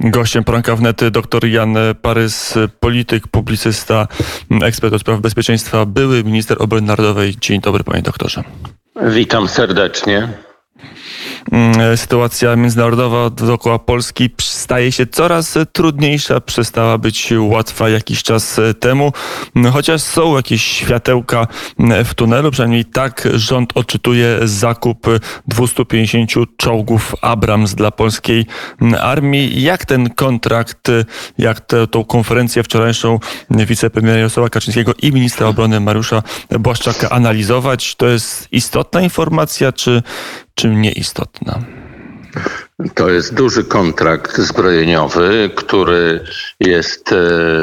Gościem poranka wnet dr Jan Parys, polityk, publicysta, ekspert do spraw bezpieczeństwa, były minister obrony narodowej. Dzień dobry panie doktorze. Witam serdecznie. Mm, sytuacja międzynarodowa dookoła Polski staje się coraz trudniejsza, przestała być łatwa jakiś czas temu, chociaż są jakieś światełka w tunelu, przynajmniej tak rząd odczytuje zakup 250 czołgów Abrams dla polskiej armii. Jak ten kontrakt, jak tę tą konferencję wczorajszą wicepremiera Jarosława Kaczyńskiego i ministra obrony Mariusza Błaszczaka analizować? To jest istotna informacja, czy, czy nieistotna? To jest duży kontrakt zbrojeniowy, który jest e,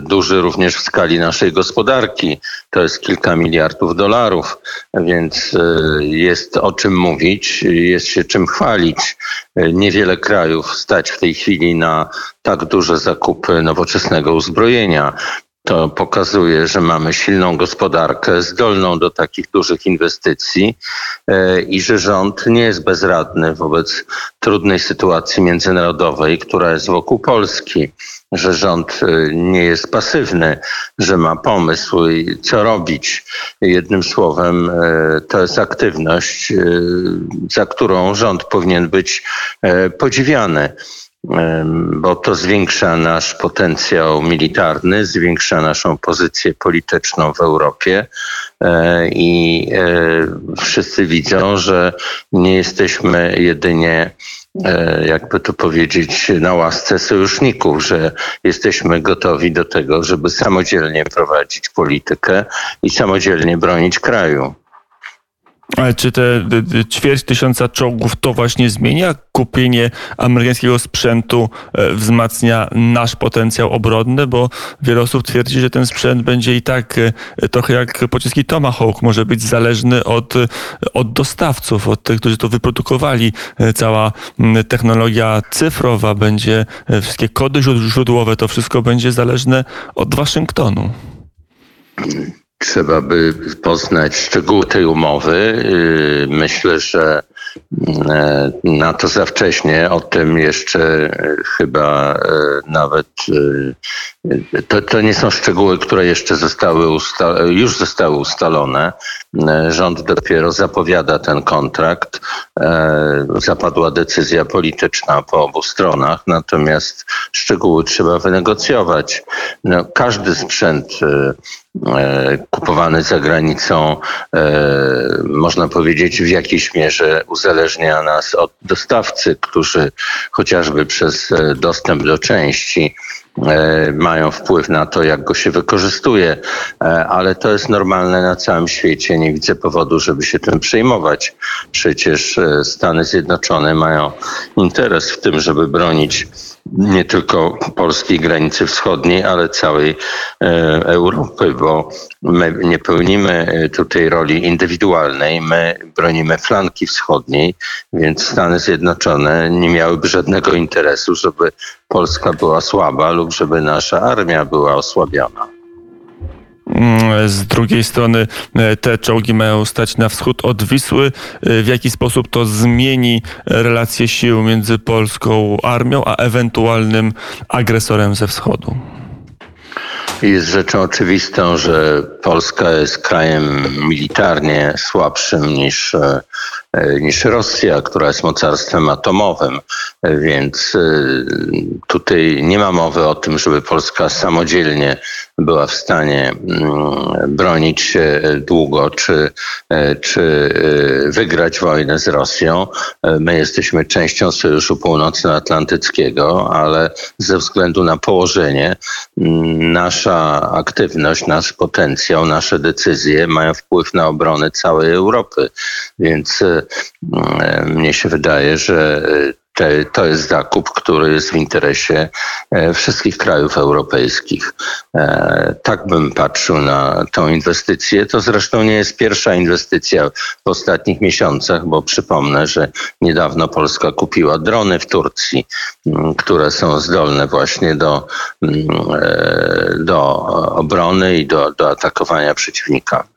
duży również w skali naszej gospodarki. To jest kilka miliardów dolarów, więc e, jest o czym mówić, jest się czym chwalić. E, niewiele krajów stać w tej chwili na tak duże zakupy nowoczesnego uzbrojenia. To pokazuje, że mamy silną gospodarkę, zdolną do takich dużych inwestycji e, i że rząd nie jest bezradny wobec trudnej sytuacji międzynarodowej, która jest wokół Polski że rząd e, nie jest pasywny, że ma pomysł, co robić. Jednym słowem, e, to jest aktywność, za którą rząd powinien być podziwiany bo to zwiększa nasz potencjał militarny, zwiększa naszą pozycję polityczną w Europie e, i e, wszyscy widzą, że nie jesteśmy jedynie e, jakby to powiedzieć, na łasce sojuszników, że jesteśmy gotowi do tego, żeby samodzielnie prowadzić politykę i samodzielnie bronić kraju. Ale czy te ćwierć tysiąca czołgów to właśnie zmienia? Kupienie amerykańskiego sprzętu e, wzmacnia nasz potencjał obronny, bo wiele osób twierdzi, że ten sprzęt będzie i tak e, trochę jak pociski Tomahawk, może być zależny od, od dostawców, od tych, którzy to wyprodukowali. E, cała technologia cyfrowa będzie, wszystkie kody źródłowe, to wszystko będzie zależne od Waszyngtonu. Trzeba by poznać szczegóły tej umowy. Y, myślę, że E, na to za wcześnie. O tym jeszcze e, chyba nawet to, to nie są szczegóły, które jeszcze zostały już zostały ustalone. Rząd dopiero zapowiada ten kontrakt. Zapadła decyzja polityczna po obu stronach, natomiast szczegóły trzeba wynegocjować. No, każdy sprzęt kupowany za granicą, można powiedzieć, w jakiejś mierze uzależnia nas od dostawcy, którzy chociażby przez e, dostęp do części e, mają wpływ na to, jak go się wykorzystuje, e, ale to jest normalne na całym świecie. Nie widzę powodu, żeby się tym przejmować. Przecież Stany Zjednoczone mają interes w tym, żeby bronić nie tylko polskiej granicy wschodniej, ale całej Europy, bo my nie pełnimy tutaj roli indywidualnej, my bronimy flanki wschodniej, więc Stany Zjednoczone nie miałyby żadnego interesu, żeby Polska była słaba lub żeby nasza armia była osłabiona. Mm, z drugiej strony e, te czołgi mają stać na wschód od Wisły. E, w jaki sposób to zmieni relacje sił między polską armią a ewentualnym agresorem ze wschodu? Jest rzeczą oczywistą, że Polska jest krajem militarnie słabszym niż, e, niż Rosja, która jest mocarstwem atomowym, więc tutaj nie ma mowy o tym, żeby Polska samodzielnie była w stanie mm, bronić się długo czy, e, czy wygrać wojnę z Rosją. My jesteśmy częścią Sojuszu Północnoatlantyckiego, ale ze względu na położenie mm, nasza aktywność, nasz potencjał, nasze decyzje mają wpływ na obronę całej Europy. Więc e, mnie się wydaje, że to jest zakup, który jest w interesie e, wszystkich krajów europejskich. E, tak bym patrzył na tą inwestycję. To zresztą nie jest pierwsza inwestycja w ostatnich miesiącach, bo przypomnę, że niedawno Polska kupiła drony w Turcji, które są zdolne właśnie do, do obrony i do, do atakowania przeciwnika.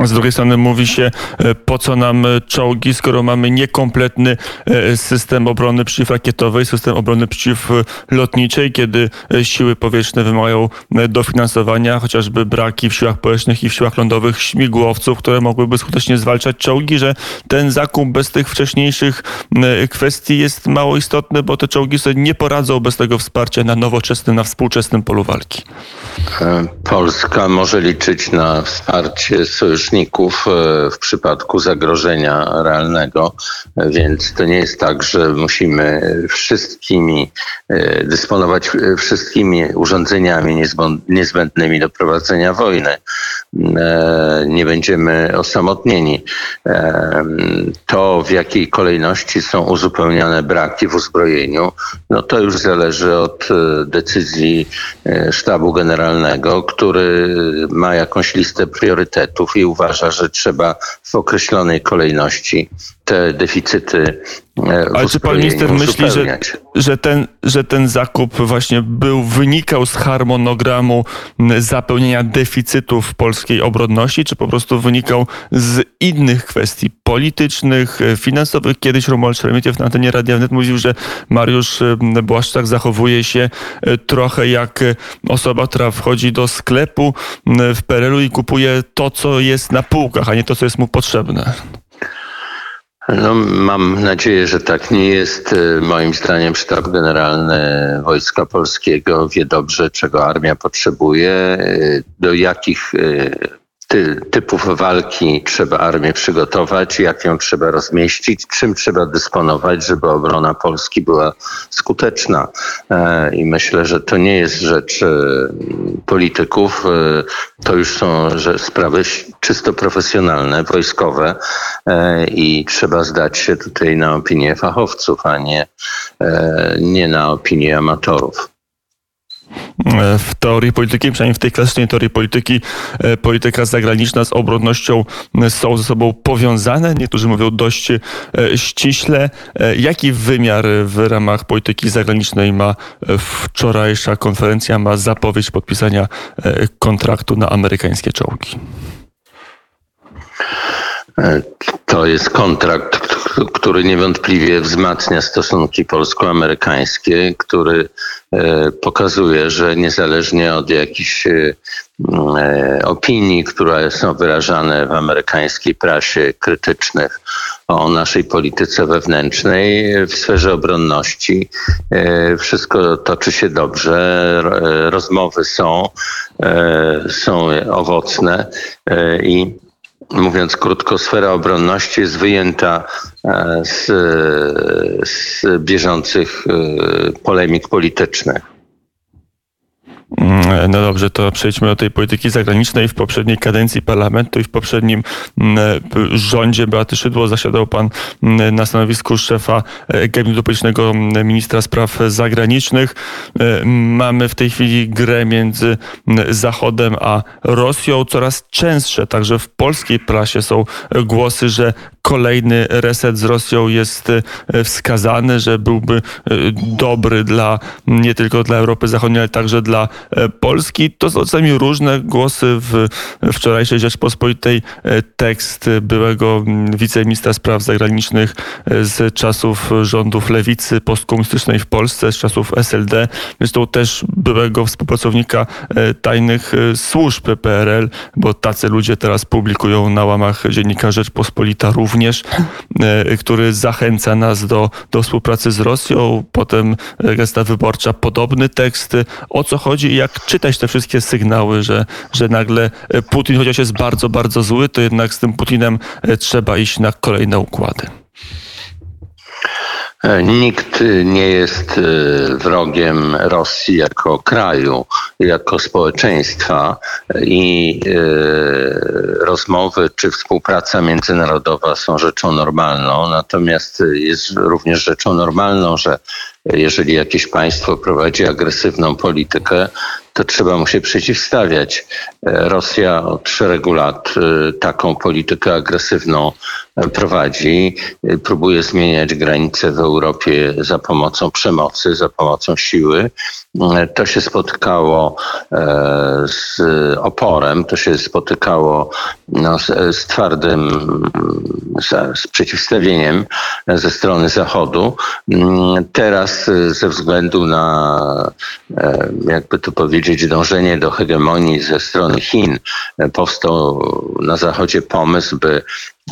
Z drugiej strony mówi się, e, po co nam e, czołgi, skoro mamy niekompletny e, system obrony przeciwrakietowej, system obrony przeciwlotniczej, kiedy siły powietrzne wymagają dofinansowania, chociażby braki w siłach powietrznych i w siłach lądowych śmigłowców, które mogłyby skutecznie zwalczać czołgi, że ten zakup bez tych wcześniejszych kwestii jest mało istotny, bo te czołgi sobie nie poradzą bez tego wsparcia na nowoczesnym, na współczesnym polu walki. Polska może liczyć na wsparcie sojuszników sojuszników e, w przypadku zagrożenia realnego, więc to nie jest tak, że musimy wszystkimi e, dysponować e, wszystkimi urządzeniami niezbędnymi do prowadzenia wojny. Nie będziemy osamotnieni. To, w jakiej kolejności są uzupełniane braki w uzbrojeniu, no to już zależy od decyzji sztabu generalnego, który ma jakąś listę priorytetów i uważa, że trzeba w określonej kolejności te deficyty e, Ale czy pan minister myśli, że, że, ten, że ten zakup właśnie był, wynikał z harmonogramu zapełnienia deficytów polskiej obronności, czy po prostu wynikał z innych kwestii politycznych, e, finansowych? Kiedyś Romuald Szeremietyw na antenie Radia Wnet mówił, że Mariusz Błaszczak zachowuje się e, trochę jak osoba, która wchodzi do sklepu w PRL-u i kupuje to, co jest na półkach, a nie to, co jest mu potrzebne. No, mam nadzieję, że tak nie jest. Moim zdaniem sztab generalny Wojska Polskiego wie dobrze, czego armia potrzebuje, do jakich ty, typów walki trzeba armię przygotować, jak ją trzeba rozmieścić, czym trzeba dysponować, żeby obrona Polski była skuteczna. E, I myślę, że to nie jest rzecz e, polityków, e, to już są sprawy czysto profesjonalne, wojskowe i trzeba zdać się tutaj na opinię fachowców, a nie, nie na opinię amatorów w teorii polityki, przynajmniej w tej klasycznej teorii polityki, e, polityka zagraniczna z obronnością są ze sobą powiązane. Niektórzy mówią dość e, ściśle. E, jaki wymiar w ramach polityki zagranicznej ma wczorajsza konferencja, ma zapowiedź podpisania kontraktu na amerykańskie czołgi? To jest kontrakt, który niewątpliwie wzmacnia stosunki polsko-amerykańskie, który e, pokazuje, że niezależnie od jakichś e, opinii, które są wyrażane w amerykańskiej prasie krytycznych o naszej polityce wewnętrznej w sferze obronności, e, wszystko toczy się dobrze, rozmowy są, są owocne i mówiąc krótko, sfera obronności jest wyjęta e, z, z bieżących e, polemik politycznych. Mm, no dobrze, to przejdźmy do tej polityki zagranicznej. W poprzedniej kadencji parlamentu i w poprzednim mm, rządzie Beaty Szydło zasiadał pan mm, na stanowisku szefa e, gabinetu politycznego ministra spraw zagranicznych. E, mamy w tej chwili grę między Zachodem a Rosją. Coraz częstsze, także w polskiej prasie są głosy, że kolejny reset z Rosją jest e, wskazany, że byłby e, dobry dla nie tylko dla Europy Zachodniej, ale także dla e, Polski. To są czasami różne głosy w wczorajszej Rzeczpospolitej. Tekst byłego wiceministra spraw zagranicznych z czasów rządów lewicy postkomunistycznej w Polsce, z czasów SLD, zresztą też byłego współpracownika tajnych służb PRL, bo tacy ludzie teraz publikują na łamach dziennika Rzeczpospolita również również, e, który zachęca nas do, do współpracy z Rosją. Potem Gazeta Wyborcza podobny tekst. O co chodzi i jak czytać te wszystkie sygnały, że, że nagle Putin, chociaż jest bardzo, bardzo zły, to jednak z tym Putinem e, trzeba iść na kolejne układy. E, nikt nie jest e, wrogiem Rosji jako kraju, jako społeczeństwa i e, rozmowy czy współpraca międzynarodowa są rzeczą normalną. Natomiast jest również rzeczą normalną, że jeżeli jakieś państwo prowadzi agresywną politykę, to trzeba mu się przeciwstawiać. E, Rosja od szeregu lat e, taką politykę agresywną prowadzi. Próbuje zmieniać granice w Europie za pomocą przemocy, za pomocą siły. To się spotkało z oporem, to się spotykało no, z, z twardym z przeciwstawieniem ze strony Zachodu. Teraz ze względu na, jakby to powiedzieć, dążenie do hegemonii ze strony Chin, e, powstał na Zachodzie pomysł, by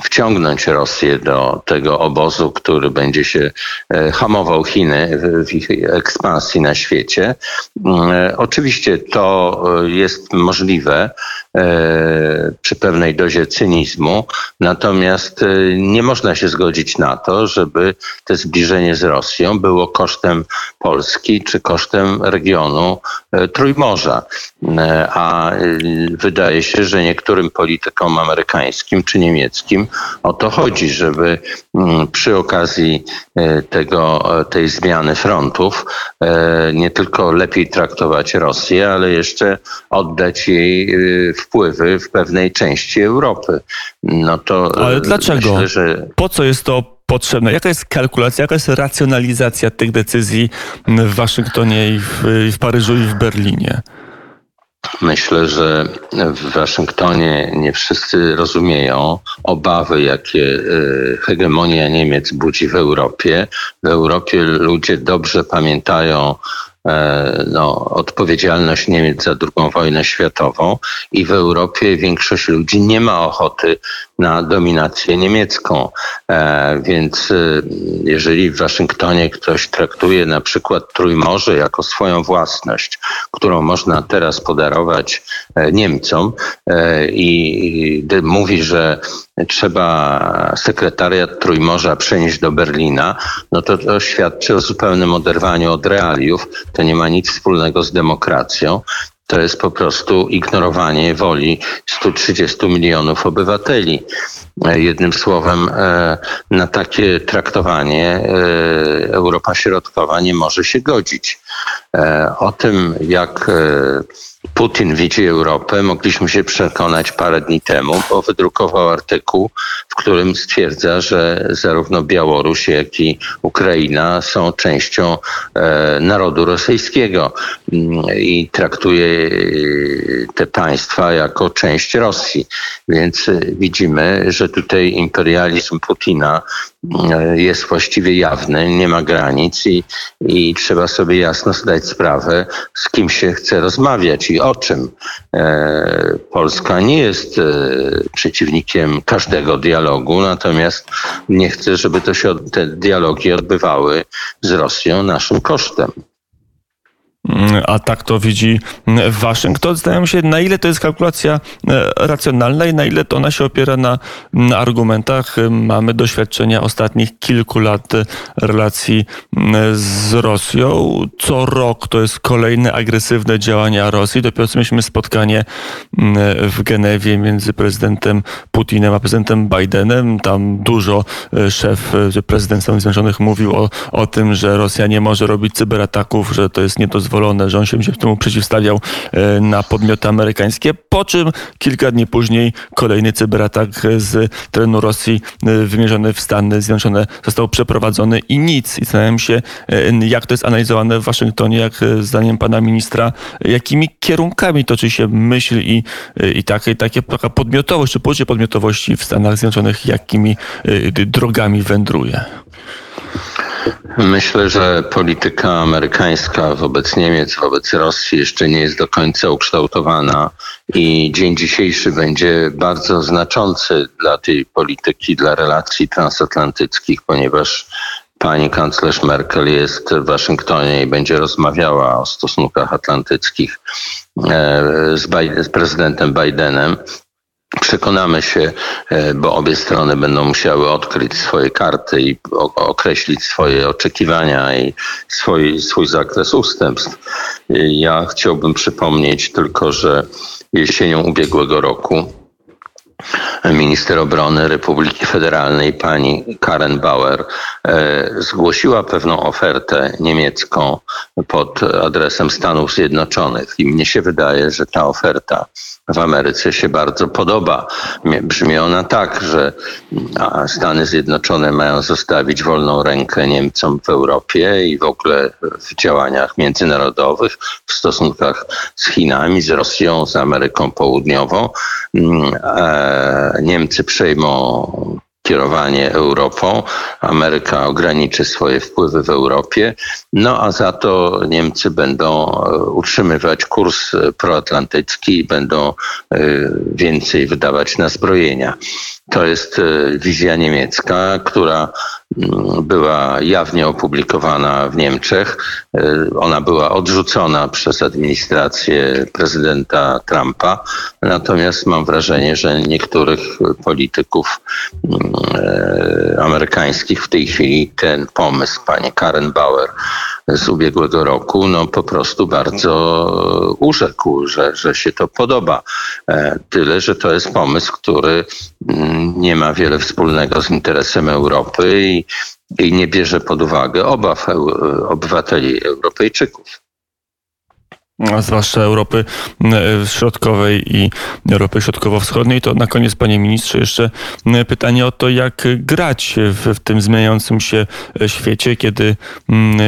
wciągnąć Rosję do tego obozu, który będzie się e, hamował Chiny w ich ekspansji na świecie. E, oczywiście to jest możliwe przy pewnej dozie cynizmu, natomiast nie można się zgodzić na to, żeby to zbliżenie z Rosją było kosztem Polski czy kosztem regionu Trójmorza. A wydaje się, że niektórym politykom amerykańskim czy niemieckim o to chodzi, żeby mm, przy okazji e, tego, tej zmiany frontów e, nie tylko lepiej traktować Rosję, ale jeszcze oddać jej e, wpływy w pewnej części Europy. No to ale dlaczego? Myślę, że... Po co jest to potrzebne? Jaka jest kalkulacja, jaka jest racjonalizacja tych decyzji w Waszyngtonie i w, w Paryżu i w Berlinie? Myślę, że w Waszyngtonie nie wszyscy rozumieją obawy, jakie e, hegemonia Niemiec budzi w Europie. W Europie ludzie dobrze pamiętają E, no, odpowiedzialność Niemiec za II wojnę światową i w Europie większość ludzi nie ma ochoty na dominację niemiecką. E, więc e, jeżeli w Waszyngtonie ktoś traktuje na przykład Trójmorze jako swoją własność, którą można teraz podarować Niemcom i mówi, że trzeba sekretariat Trójmorza przenieść do Berlina, no to to świadczy o zupełnym oderwaniu od realiów. To nie ma nic wspólnego z demokracją. To jest po prostu ignorowanie woli 130 milionów obywateli. Jednym słowem, e, na takie traktowanie e, Europa Środkowa nie może się godzić. E, o tym, jak Putin widzi Europę, mogliśmy się przekonać parę dni temu, bo wydrukował artykuł, w którym stwierdza, że zarówno Białoruś, jak i Ukraina są częścią e, narodu rosyjskiego mm, i traktuje e, te państwa jako część Rosji. Więc e, widzimy, że tutaj imperializm Putina jest właściwie jawny, nie ma granic i, i trzeba sobie jasno zdać sprawę, z kim się chce rozmawiać i o czym. E, Polska nie jest e, przeciwnikiem każdego dialogu, natomiast nie chce, żeby to się, te dialogi odbywały z Rosją naszym kosztem. A tak to widzi Waszyngton. Zastanawiam się, na ile to jest kalkulacja e, racjonalna i na ile to ona się opiera na, na argumentach. Mamy doświadczenia ostatnich kilku lat relacji z Rosją. Co rok to jest kolejne agresywne działania Rosji. Dopiero mieliśmy spotkanie w Genewie między prezydentem Putinem a prezydentem Bidenem. Tam dużo e, szef, e, prezydent Stanów Zjednoczonych mówił o, o tym, że Rosja nie może robić cyberataków, że to jest niedozwolone że on się temu przeciwstawiał e, na podmioty amerykańskie, po czym kilka dni później kolejny cyberatak z terenu Rosji e, wymierzony w Stany Zjednoczone został przeprowadzony i nic. I zastanawiam się, e, jak to jest analizowane w Waszyngtonie, jak zdaniem pana ministra, jakimi kierunkami toczy się myśl i, i takie, takie, taka podmiotowość, czy poczucie podmiotowości w Stanach Zjednoczonych, jakimi drogami wędruje. Myślę, że polityka amerykańska wobec Niemiec, wobec Rosji jeszcze nie jest do końca ukształtowana i dzień dzisiejszy będzie bardzo znaczący dla tej polityki, dla relacji transatlantyckich, ponieważ pani kanclerz Merkel jest w Waszyngtonie i będzie rozmawiała o stosunkach atlantyckich e, z, z prezydentem Bidenem Przekonamy się, e, bo obie strony będą musiały odkryć swoje karty i określić swoje oczekiwania i swój, swój zakres ustępstw. Ja chciałbym przypomnieć tylko, że jesienią ubiegłego roku minister obrony Republiki Federalnej, pani Karen Bauer, e, zgłosiła pewną ofertę niemiecką pod adresem Stanów Zjednoczonych. I mnie się wydaje, że ta oferta w Ameryce się bardzo podoba. Brzmi ona tak, że Stany Zjednoczone mają zostawić wolną rękę Niemcom w Europie i w ogóle w działaniach międzynarodowych, w stosunkach z Chinami, z Rosją, z Ameryką Południową. Mm, e, Niemcy przejmą kierowanie Europą. Ameryka ograniczy swoje wpływy w Europie, no a za to Niemcy będą e, utrzymywać kurs proatlantycki i będą e, więcej wydawać na zbrojenia. To jest e, wizja niemiecka, która była jawnie opublikowana w Niemczech. E, ona była odrzucona przez administrację prezydenta Trumpa. Natomiast mam wrażenie, że niektórych polityków mm, e, amerykańskich w tej chwili ten pomysł pani Karen Bauer z ubiegłego roku, no po prostu bardzo urzekł, że, że się to podoba. Tyle, że to jest pomysł, który mm, nie ma wiele wspólnego z interesem Europy i, i nie bierze pod uwagę obaw obywateli Europejczyków zwłaszcza Europy Środkowej i Europy Środkowo-Wschodniej. To na koniec, panie ministrze, jeszcze pytanie o to, jak grać w, w tym zmieniającym się świecie, kiedy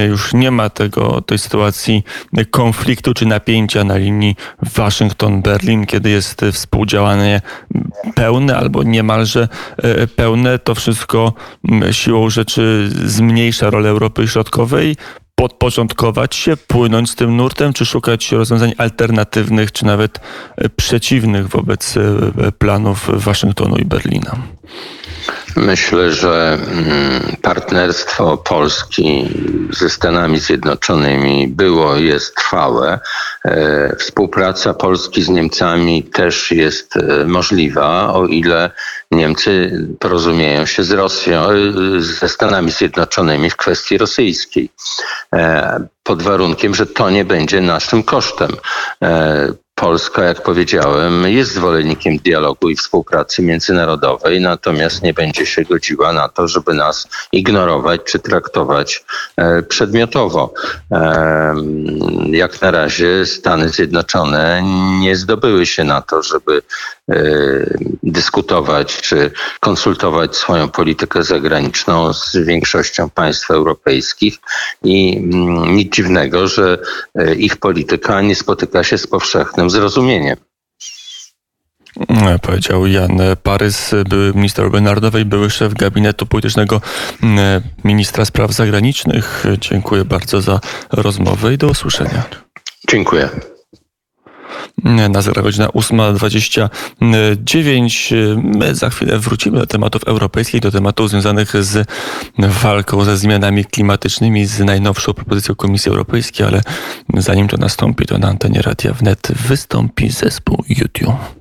już nie ma tego, tej sytuacji konfliktu czy napięcia na linii Waszyngton-Berlin, kiedy jest współdziałanie pełne albo niemalże e, pełne. To wszystko siłą rzeczy zmniejsza rolę Europy Środkowej, podporządkować się, płynąć z tym nurtem, czy szukać rozwiązań alternatywnych, czy nawet e, przeciwnych wobec e, planów Waszyngtonu i Berlina? Myślę, że mm, partnerstwo Polski ze Stanami Zjednoczonymi było, jest trwałe. E, współpraca Polski z Niemcami też jest możliwa, o ile Niemcy porozumieją się z Rosją, ze Stanami Zjednoczonymi w kwestii rosyjskiej. E, pod warunkiem, że to nie będzie naszym kosztem. Polska, jak powiedziałem, jest zwolennikiem dialogu i współpracy międzynarodowej, natomiast nie będzie się godziła na to, żeby nas ignorować czy traktować e, przedmiotowo. Jak na razie Stany Zjednoczone nie zdobyły się na to, żeby dyskutować czy konsultować swoją politykę zagraniczną z większością państw europejskich i mm, nic dziwnego, że e, ich polityka nie spotyka się z powszechnym zrozumieniem. E, powiedział Jan Parys, były minister obrony narodowej, były szef gabinetu politycznego e, ministra spraw zagranicznych. Dziękuję bardzo za rozmowę i do usłyszenia. Dziękuję. Na zegarach godzina 8.29. My za chwilę wrócimy do tematów europejskich, do tematów związanych z walką ze zmianami klimatycznymi, z najnowszą propozycją Komisji Europejskiej, ale zanim to nastąpi, to na antenie Radia Wnet wystąpi zespół YouTube.